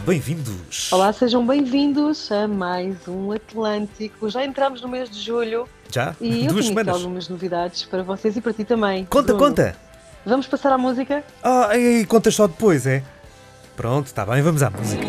Olá, bem-vindos. Olá, sejam bem-vindos a mais um Atlântico. Já entramos no mês de julho. Já? E eu Duas tenho semanas. aqui algumas novidades para vocês e para ti também. Conta, Bruno. conta. Vamos passar à música? Ah, e, e contas só depois, é? Pronto, está bem, vamos à música.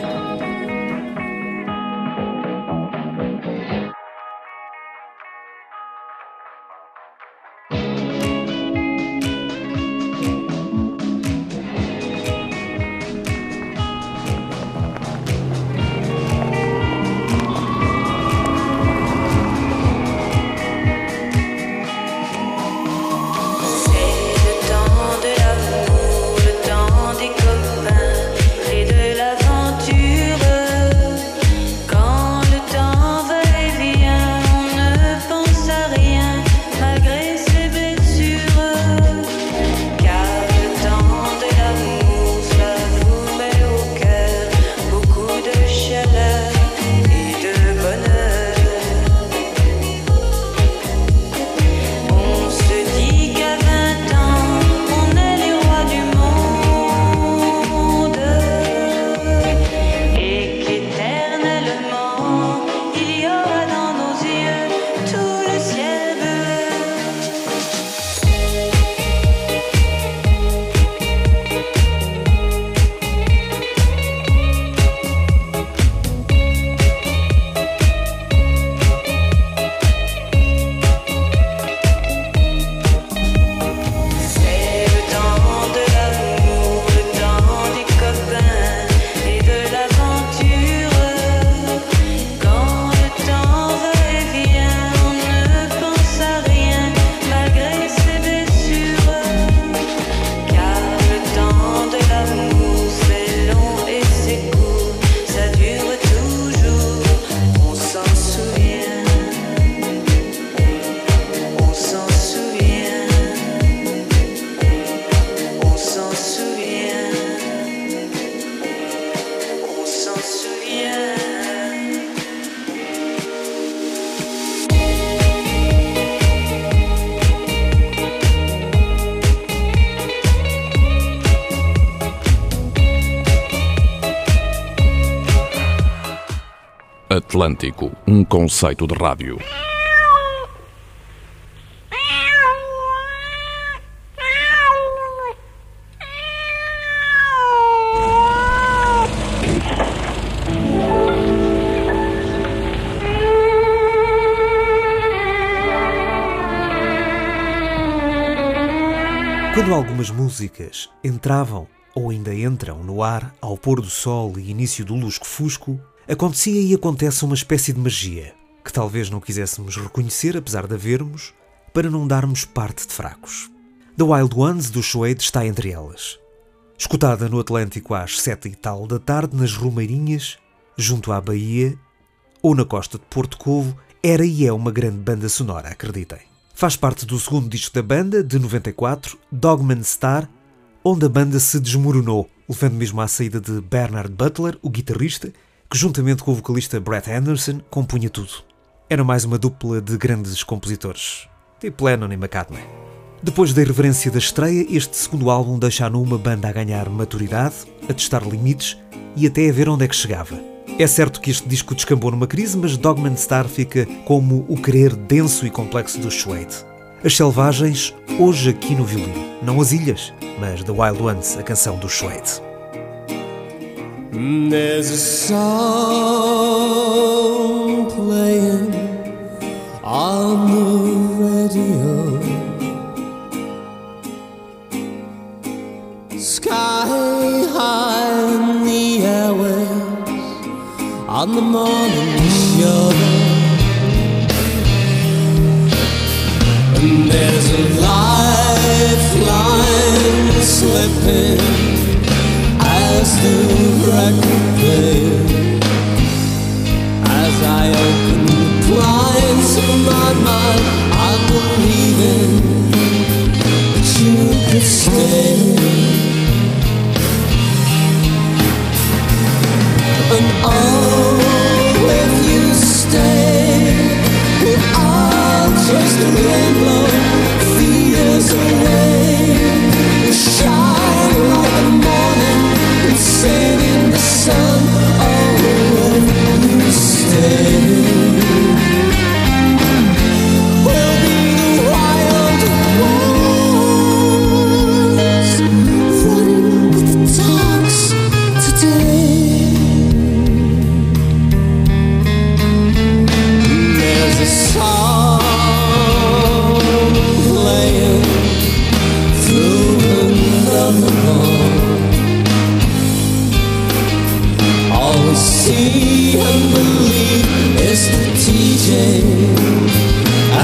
Atlântico, um conceito de rádio. Quando algumas músicas entravam ou ainda entram no ar ao pôr do sol e início do lusco-fusco, acontecia e acontece uma espécie de magia que talvez não quiséssemos reconhecer, apesar de havermos, para não darmos parte de fracos. The Wild Ones do Suede está entre elas. Escutada no Atlântico às sete e tal da tarde nas Romeirinhas, junto à Bahia, ou na costa de Porto Covo, era e é uma grande banda sonora, acreditem. Faz parte do segundo disco da banda, de 94, Dogman Star, onde a banda se desmoronou, levando mesmo à saída de Bernard Butler, o guitarrista, que juntamente com o vocalista Brett Anderson compunha tudo. Era mais uma dupla de grandes compositores, tipo Lennon e McCartney. Depois da irreverência da estreia, este segundo álbum deixa a Numa banda a ganhar maturidade, a testar limites e até a ver onde é que chegava. É certo que este disco descambou numa crise, mas Dogman Star fica como o querer denso e complexo do Suede. As selvagens, hoje aqui no violino. Não as ilhas, mas The Wild Ones, a canção do Suede. There's a song playing on the radio. Sky high in the airwaves on the morning show. And there's a lifeline slipping just a rainbow fears away.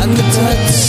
and the touch.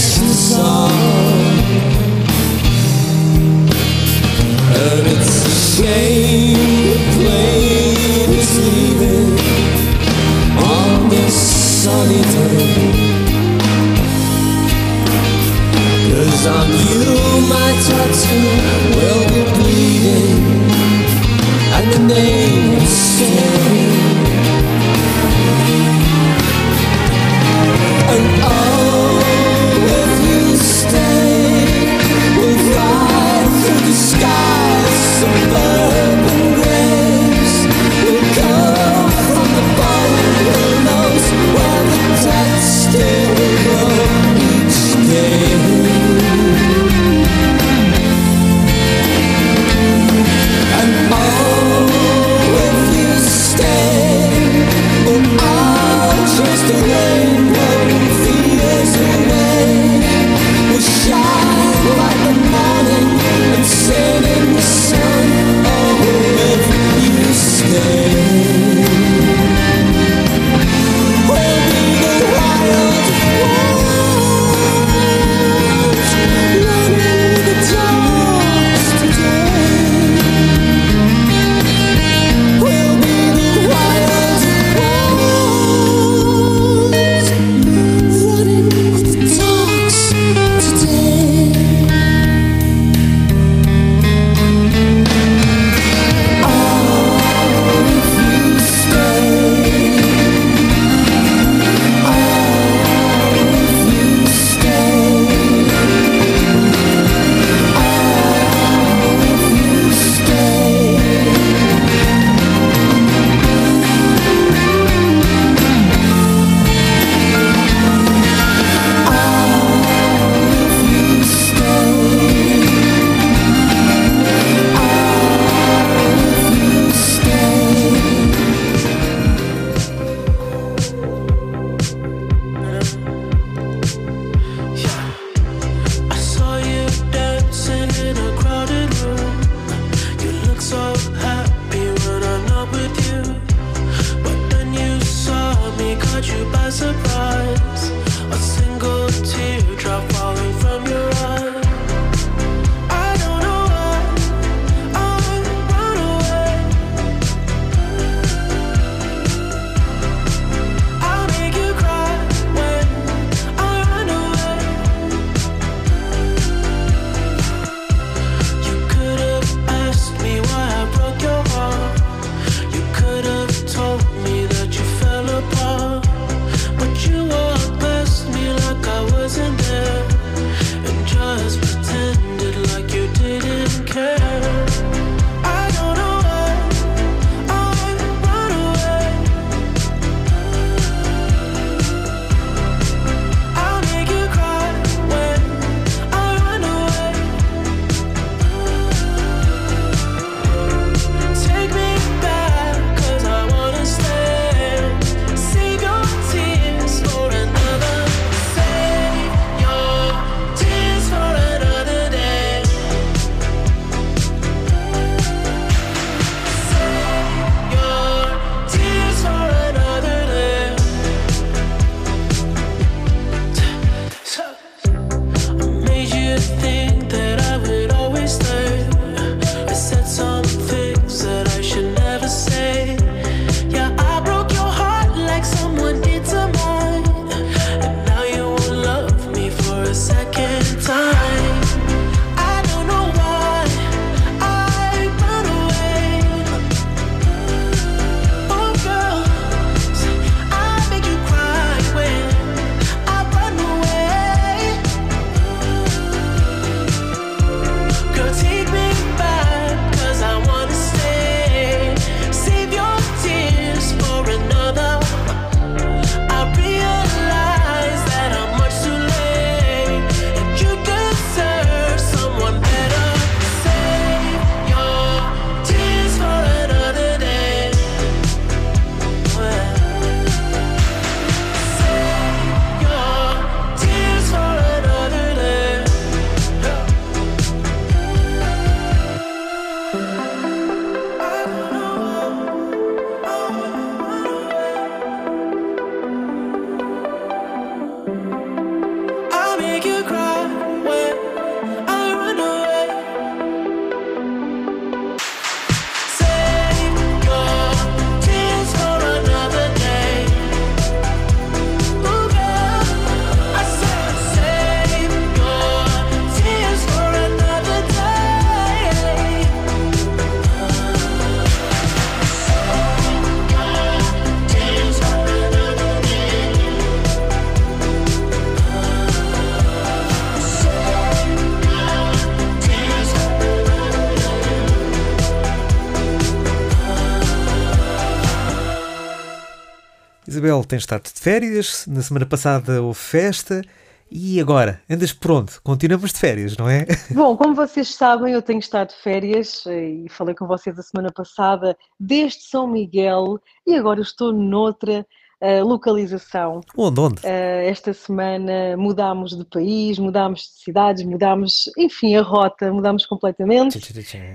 Isabel tem estado de férias, na semana passada houve festa e agora? Andas pronto? Continuamos de férias, não é? Bom, como vocês sabem, eu tenho estado de férias eh, e falei com vocês a semana passada desde São Miguel e agora estou noutra eh, localização. Onde, onde? Eh, esta semana mudámos de país, mudámos de cidades, mudámos, enfim, a rota, mudámos completamente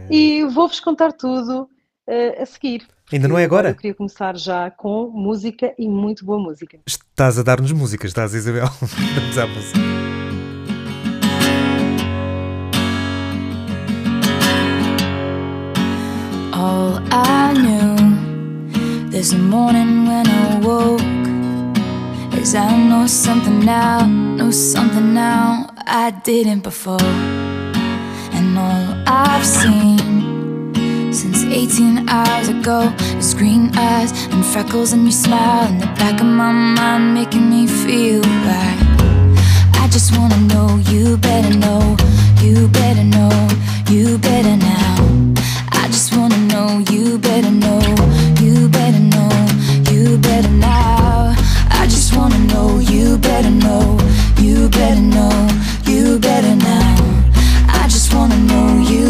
e vou-vos contar tudo eh, a seguir. Ainda não é agora? Eu queria começar já com música e muito boa música. Estás a dar-nos músicas, estás, Isabel? Vamos à música. All I knew this morning when I woke is I know something now, know something now I didn't before. And all I've seen since 18 hours ago is green eyes and freckles and your smile in the back of my mind making me feel right. I just wanna know you better know, you better know, you better now. I just wanna know you better know, you better know, you better now. I just wanna know you better know, you better know, you better now. I just wanna know you,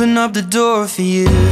open up the door for you.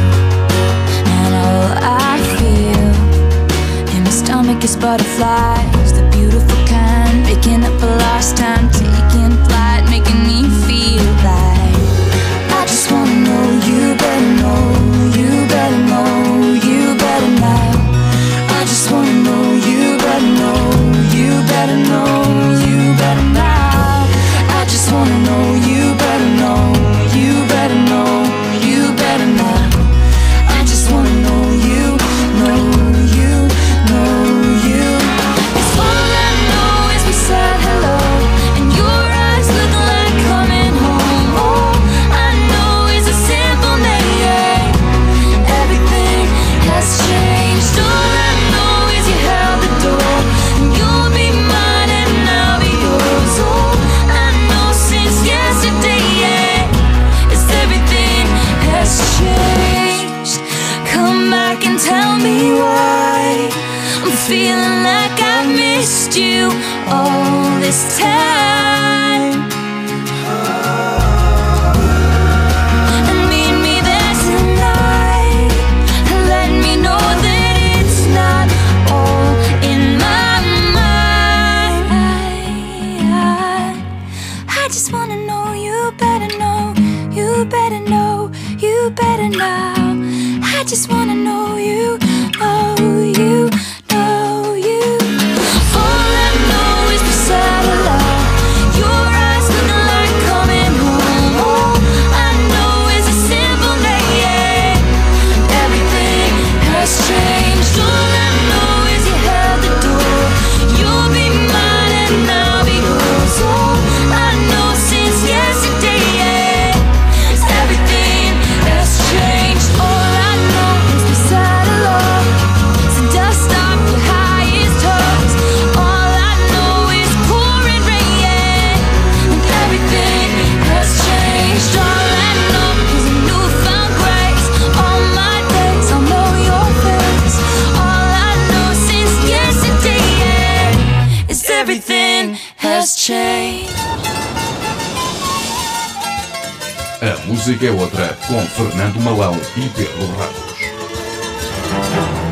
Música é outra com Fernando Malão e Pedro Ramos.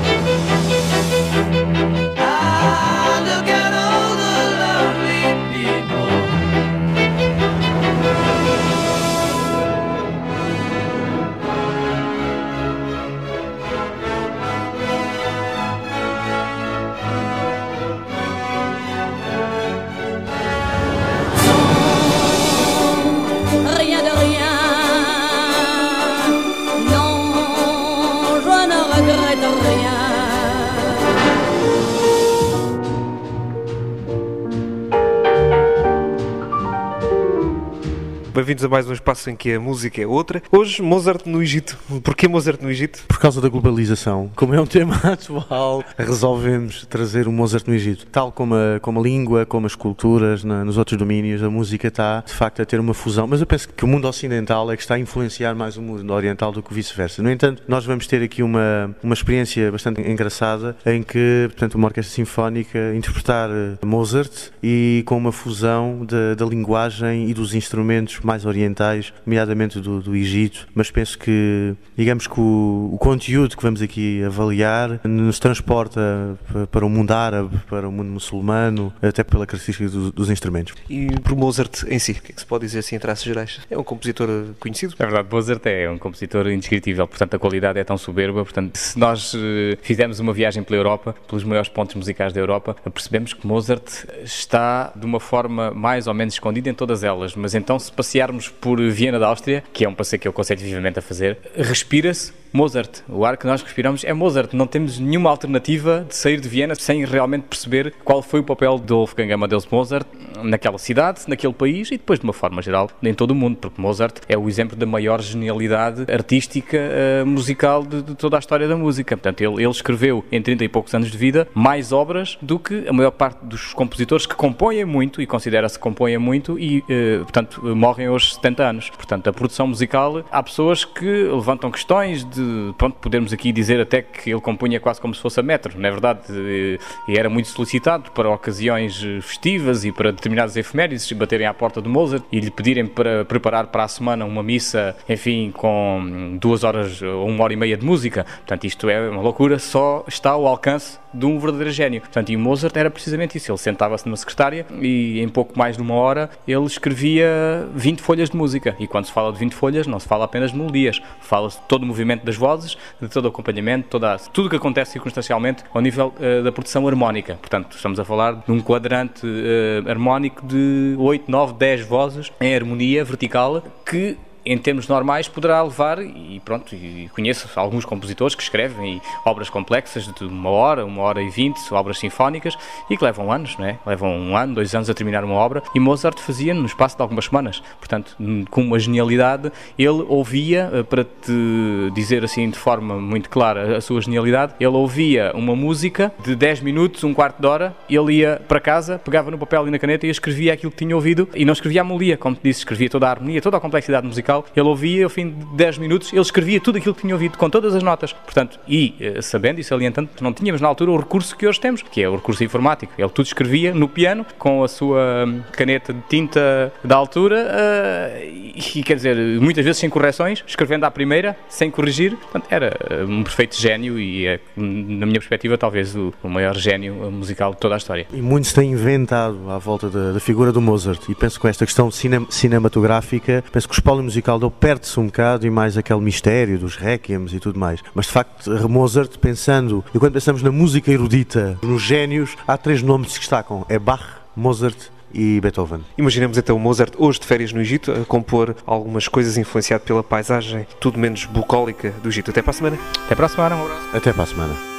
Bem-vindos a mais um espaço em que a música é outra. Hoje, Mozart no Egito. Porquê Mozart no Egito? Por causa da globalização, como é um tema atual, resolvemos trazer o Mozart no Egito. Tal como a, como a língua, como as culturas, na- nos outros domínios, a música está, de facto, a ter uma fusão. Mas eu penso que o mundo ocidental é que está a influenciar mais o mundo oriental do que vice-versa. No entanto, nós vamos ter aqui uma, uma experiência bastante engraçada em que, portanto, uma orquestra sinfónica interpretar eh, Mozart e com uma fusão da, da linguagem e dos instrumentos mais orientais, nomeadamente do, do Egito. Mas penso que, digamos que o, o conteúdo que vamos aqui avaliar nos transporta pa- para o mundo árabe, para o mundo muçulmano, até pela característica do- dos instrumentos. E por Mozart em si, o que é que se pode dizer assim em traços gerais? É um compositor eh, conhecido? É verdade, Mozart é um compositor indescritível, portanto a qualidade é tão soberba, portanto se nós eh, fizermos uma viagem pela Europa, pelos maiores pontos musicais da Europa, percebemos que Mozart está de uma forma mais ou menos escondida em todas elas, mas então se passearmos por Viena da Áustria, que é um passeio que eu aconselho vivamente a fazer, respira-se Mozart. O ar que nós respiramos é Mozart. Não temos nenhuma alternativa de sair de Viena sem realmente perceber qual foi o papel de Wolfgang Amadeus Mozart naquela cidade, naquele país e depois de uma forma geral em todo o mundo, porque Mozart é o exemplo da maior genialidade artística eh, musical de, de toda a história da música. Portanto, ele, ele escreveu em 30 e poucos anos de vida mais obras do que a maior parte dos compositores que compõem muito e considera-se que compõem muito e, eh, portanto, morrem aos 70 anos. Portanto, a produção musical, há pessoas que levantam questões de, pronto, podermos aqui dizer até que ele compunha quase como se fosse a metro, não é verdade? Eh, E era muito solicitado para ocasiões eh, festivas e para determinadas efemérides baterem à porta do Mozart e lhe pedirem para preparar para a semana uma missa, enfim, com duas horas ou uma hora e meia de música. Portanto, isto é uma loucura, só está ao alcance de um verdadeiro gênio. Portanto, e o Mozart era precisamente isso. Ele sentava-se numa secretária e em pouco mais de uma hora ele escrevia 20 folhas de música. E quando se fala de 20 folhas, não se fala apenas de melodias, fala-se de todo o movimento das vozes, de todo o acompanhamento, toda tudo o que acontece circunstancialmente ao nível eh, da produção harmónica. Portanto, estamos a falar de um quadrante eh, harmónico de 8, 9, 10 vozes em harmonia vertical que em termos normais poderá levar e pronto e conheço alguns compositores que escrevem obras complexas de uma hora uma hora e vinte obras sinfónicas e que levam anos não é? Levam um ano dois anos a terminar uma obra e Mozart fazia no espaço de algumas semanas. Portanto com uma genialidade ele ouvia eh, para te dizer assim de forma muito clara a sua genialidade ele ouvia uma música de 10 minutos um quarto de hora ele ia para casa pegava no papel e na caneta e escrevia aquilo que tinha ouvido e não escrevia a melodia como te disse escrevia toda a harmonia toda a complexidade musical ele ouvia ao fim de 10 minutos ele escrevia tudo aquilo que tinha ouvido com todas as notas. Portanto e eh, sabendo e salientando não tínhamos na altura o recurso que hoje temos que é o recurso informático. Ele tudo escrevia no piano com a sua hum, caneta de tinta da altura eh, e quer dizer muitas vezes sem correções escrevendo à primeira sem corrigir. Portanto era eh, um perfeito gênio e é na minha perspectiva talvez o, o maior gênio musical de toda a história. E muito se tem inventado à volta da, figura do Mozart. E penso que com esta questão cine- cinematográfica, penso que o espólio musical dele perde-se um bocado e mais aquele mistério dos requiems e tudo mais. Mas de facto, Mozart, pensando, e quando pensamos na música erudita, nos génios, há três nomes que se destacam: é Bach, Mozart e Beethoven. Imaginemos então o Mozart hoje de férias no Egito a compor algumas coisas influenciado pela paisagem tudo menos bucólica do Egito. Até para a semana. até para a semana um abraço Até para a semana.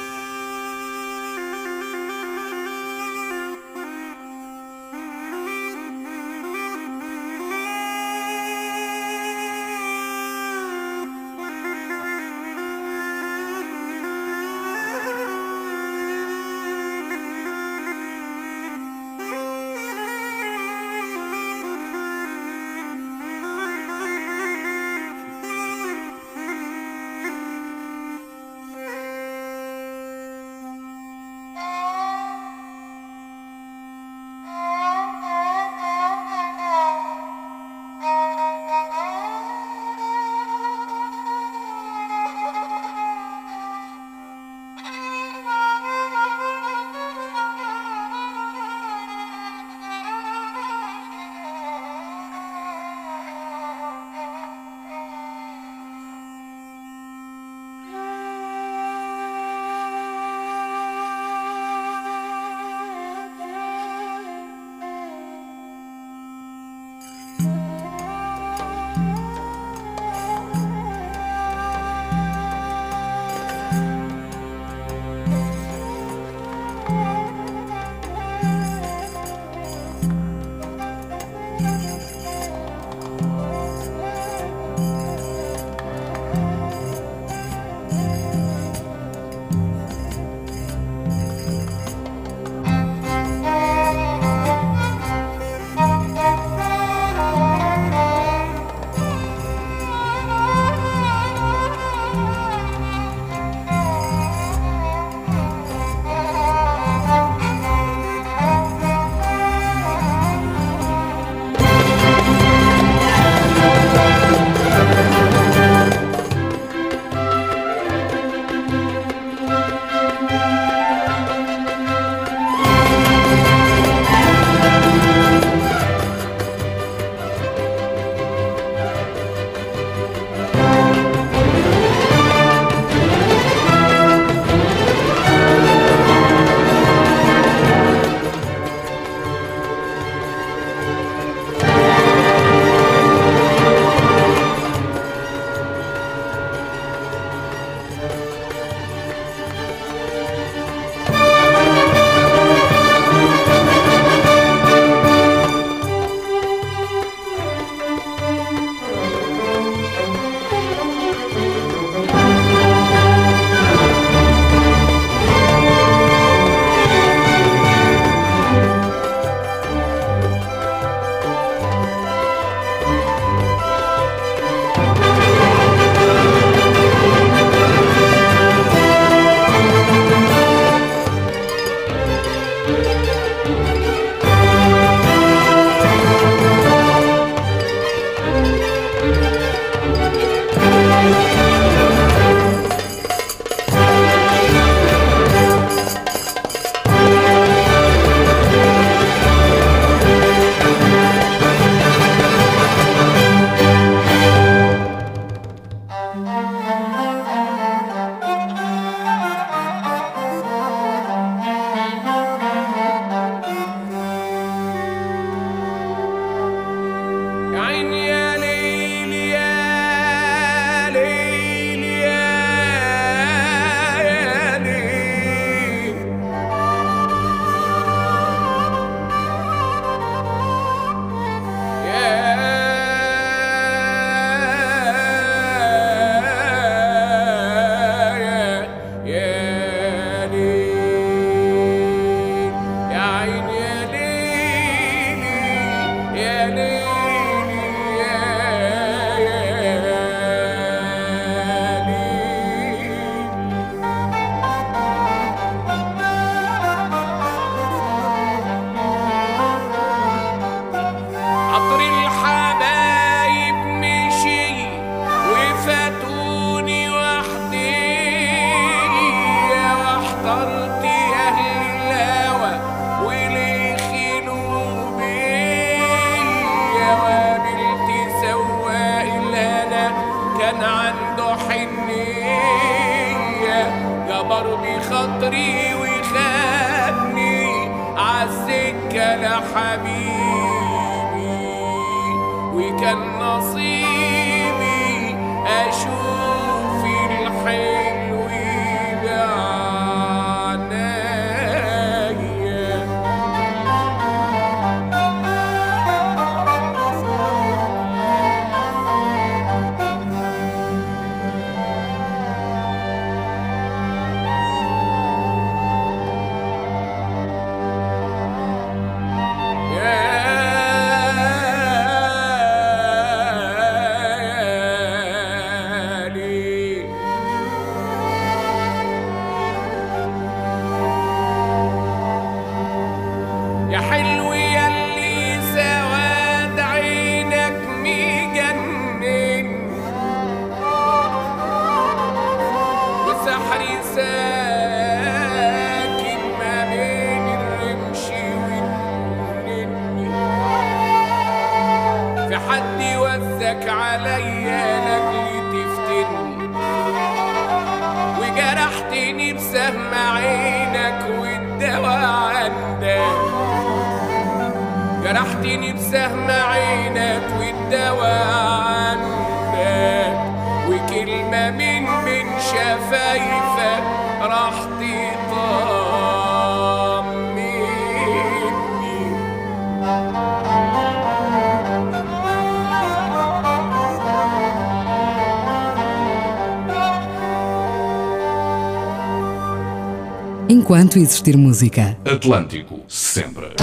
Enquanto existir música. Atlântico, sempre.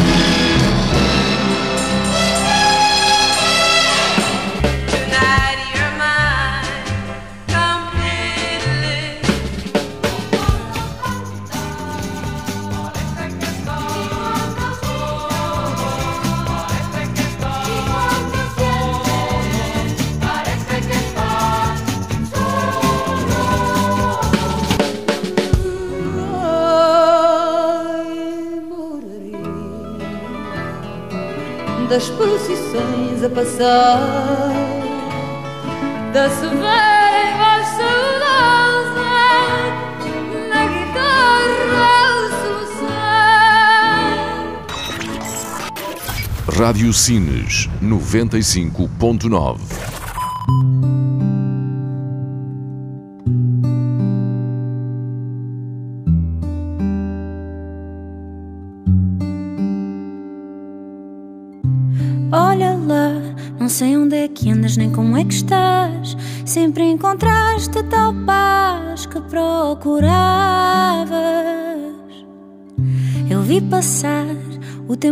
Das procissões a passar, da severa saudosa, na guitarra a solução. Rádio Cines 95.9.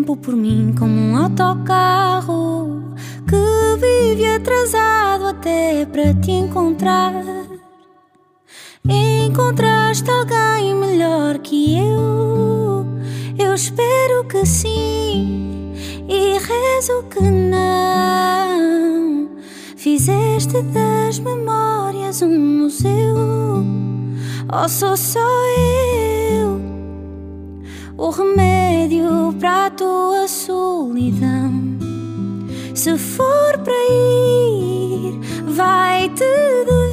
tempo por mim como um autocarro que vive atrasado até para te encontrar. Encontraste alguém melhor que eu. Eu espero que sim e rezo que não. Fizeste das memórias um museu. Ou sou só eu o remédio para a tua solidão? Se for para ir, vai-te de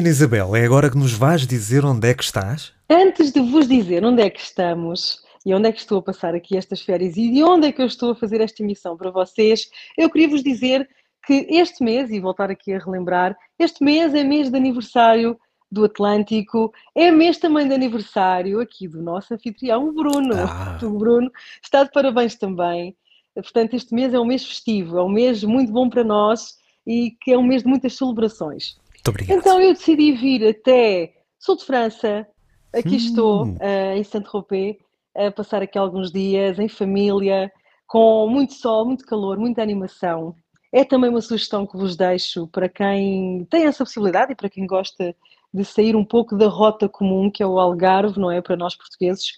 menina Isabel, é agora que nos vais dizer onde é que estás? Antes de vos dizer onde é que estamos e onde é que estou a passar aqui estas férias e de onde é que eu estou a fazer esta emissão para vocês, eu queria vos dizer que este mês, e voltar aqui a relembrar, este mês é mês de aniversário do Atlântico, é mês também de aniversário aqui do nosso anfitrião, o Bruno. O Bruno está de parabéns também. Portanto, este mês é um mês festivo, é um mês muito bom para nós e que é um mês de muitas celebrações. Muito obrigado. Então eu decidi vir até Sul de França, aqui estou, eh, em Saint-Tropez, a passar aqui alguns dias em família, com muito sol, muito calor, muita animação. É também uma sugestão que vos deixo para quem tem essa possibilidade e para quem gosta de sair um pouco da rota comum, que é o Algarve, não é? Para nós portugueses.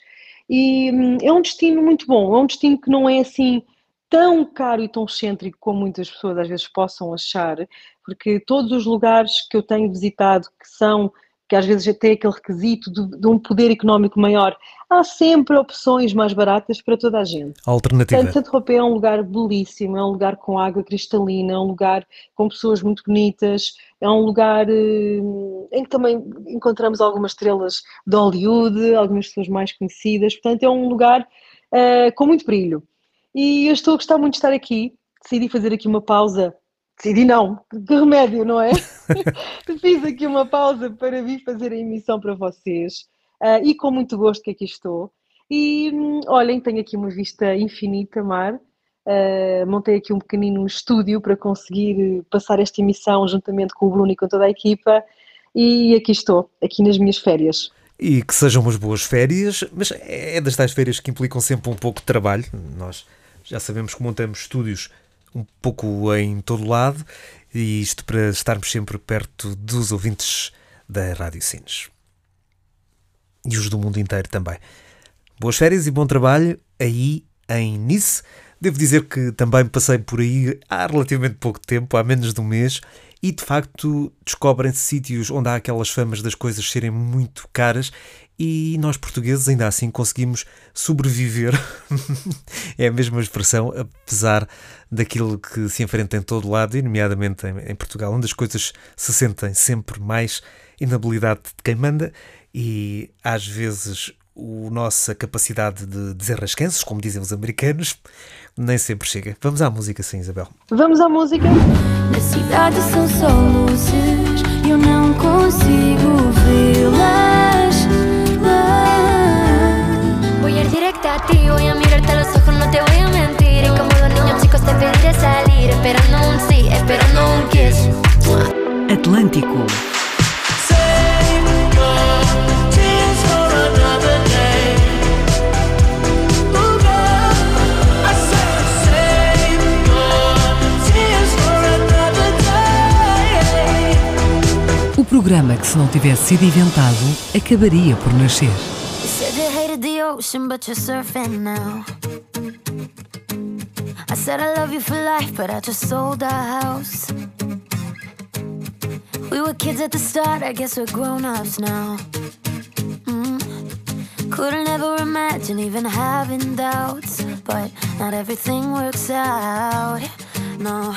E hum, é um destino muito bom, é um destino que não é assim tão caro e tão excêntrico como muitas pessoas às vezes possam achar, porque todos os lugares que eu tenho visitado que são que às vezes têm aquele requisito de, de um poder económico maior, há sempre opções mais baratas para toda a gente. Alternativa. Portanto, Saint-Tropez é um lugar belíssimo, é um lugar com água cristalina, é um lugar com pessoas muito bonitas, é um lugar eh, em que também encontramos algumas estrelas de Hollywood, algumas pessoas mais conhecidas, portanto é um lugar eh, com muito brilho. E eu estou a gostar muito de estar aqui, decidi fazer aqui uma pausa, decidi não, que remédio, não é? Fiz aqui uma pausa para vir fazer a emissão para vocês ah, e com muito gosto que aqui estou. E hum, olhem, tenho aqui uma vista infinita, mar. Ah, montei aqui um pequenino estúdio para conseguir passar esta emissão juntamente com o Bruno e com toda a equipa. E aqui estou, aqui nas minhas férias. E que sejam umas boas férias, mas é das tais férias que implicam sempre um pouco de trabalho. Nós já sabemos que montamos estúdios um pouco em todo lado, e isto para estarmos sempre perto dos ouvintes da Rádio Sines. E os do mundo inteiro também. Boas férias e bom trabalho aí em Nice. Devo dizer que também passei por aí há relativamente pouco tempo, há menos de um mês, e de facto descobrem-se sítios onde há aquelas famas das coisas serem muito caras e nós portugueses ainda assim conseguimos sobreviver. é a mesma expressão, apesar daquilo que se enfrenta em todo lado, e nomeadamente em, Portugal, onde as coisas se sentem sempre mais inabilidade de quem manda e às vezes a nossa capacidade de desenrascanços, como dizem os americanos, nem sempre chega. Vamos à música, sim, Isabel. Vamos à música? Na cidade são só luzes e eu não consigo vê-las. Voy a ir directa a ti, voy a mirarte a los ojos, no te voy a mentir. Y como los niños chicos te pediré salir, esperando un sí, esperando un kiss. Atlântico. Programa que, se não tivesse sido inventado, acabaria por nascer. I said I love you for life, but I just sold our house. We were kids at the start, I guess we're grown ups now. Mm. Couldn't ever imagine even having doubts, but not everything works out. No.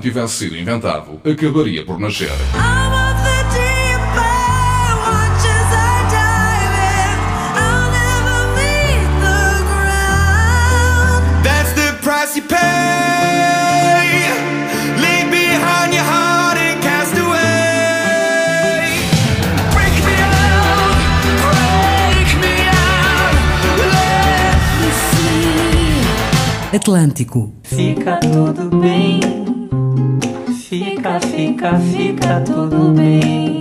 não tivesse sido inventado, acabaria por nascer. Atlântico. Fica tudo bem fica, fica, fica tudo bem.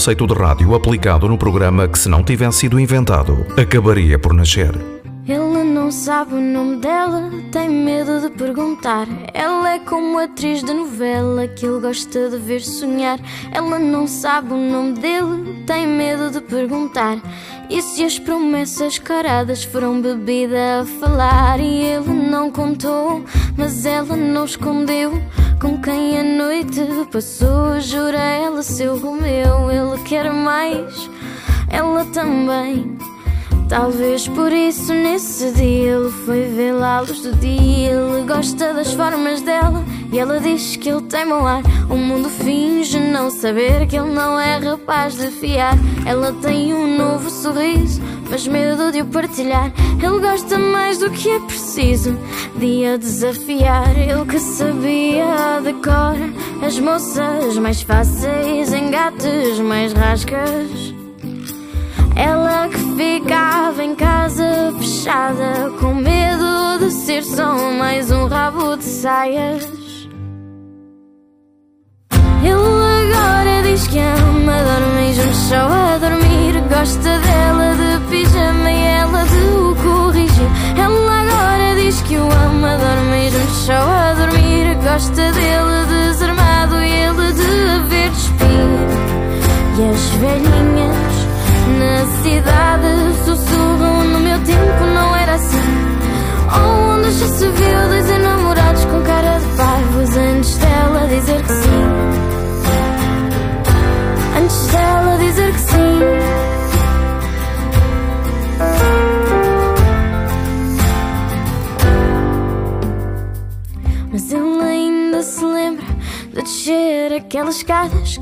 Conceito de rádio aplicado no programa que, se não tivesse sido inventado, acabaria por nascer. Sabe o nome dela, tem medo de perguntar. Ela é como atriz de novela que ele gosta de ver sonhar. Ela não sabe o nome dele, tem medo de perguntar. E se as promessas caradas foram bebida a falar? E ele não contou, mas ela não escondeu. Com quem a noite passou, jura ela seu Romeu. Ele quer mais, ela também. Talvez por isso nesse dia ele foi vê-la à luz do dia. Ele gosta das formas dela e ela diz que ele tem mau ar. O mundo finge não saber que ele não é rapaz de fiar. Ela tem um novo sorriso, mas medo de o partilhar. Ele gosta mais do que é preciso de a desafiar. Ele que sabia de cor as moças mais fáceis, engates mais rascas. Ela que ficava em casa fechada com medo de ser só mais um rabo de saias. Ele agora diz que ama, dorme juntos só a dormir. Gosta dela de pijama e ela de o corrigir. Ela agora diz que o ama, dorme juntos só a dormir. Gosta dele desarmado e ele de ver despir. E as velhinhas na cidade sussurram no meu tempo não era assim. Onde já se viu dois enamorados com cara de parvos Antes dela dizer que sim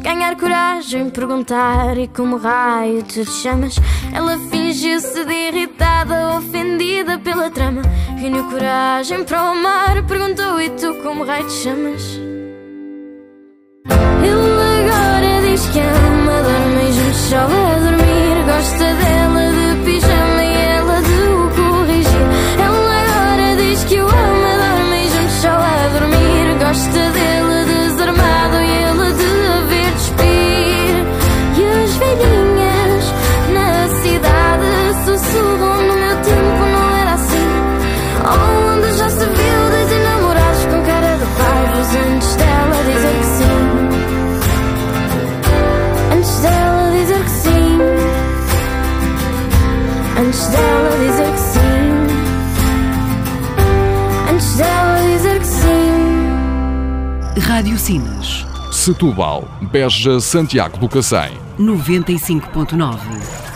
ganhar coragem, perguntar e como raio te chamas. Ela fingiu-se de irritada, ofendida pela trama. Reuniu coragem para o amar, perguntou e tu como raio te chamas. Ele agora diz que ama, dorme juntos só Setúbal, Beja, Santiago do Cacém. 95.9.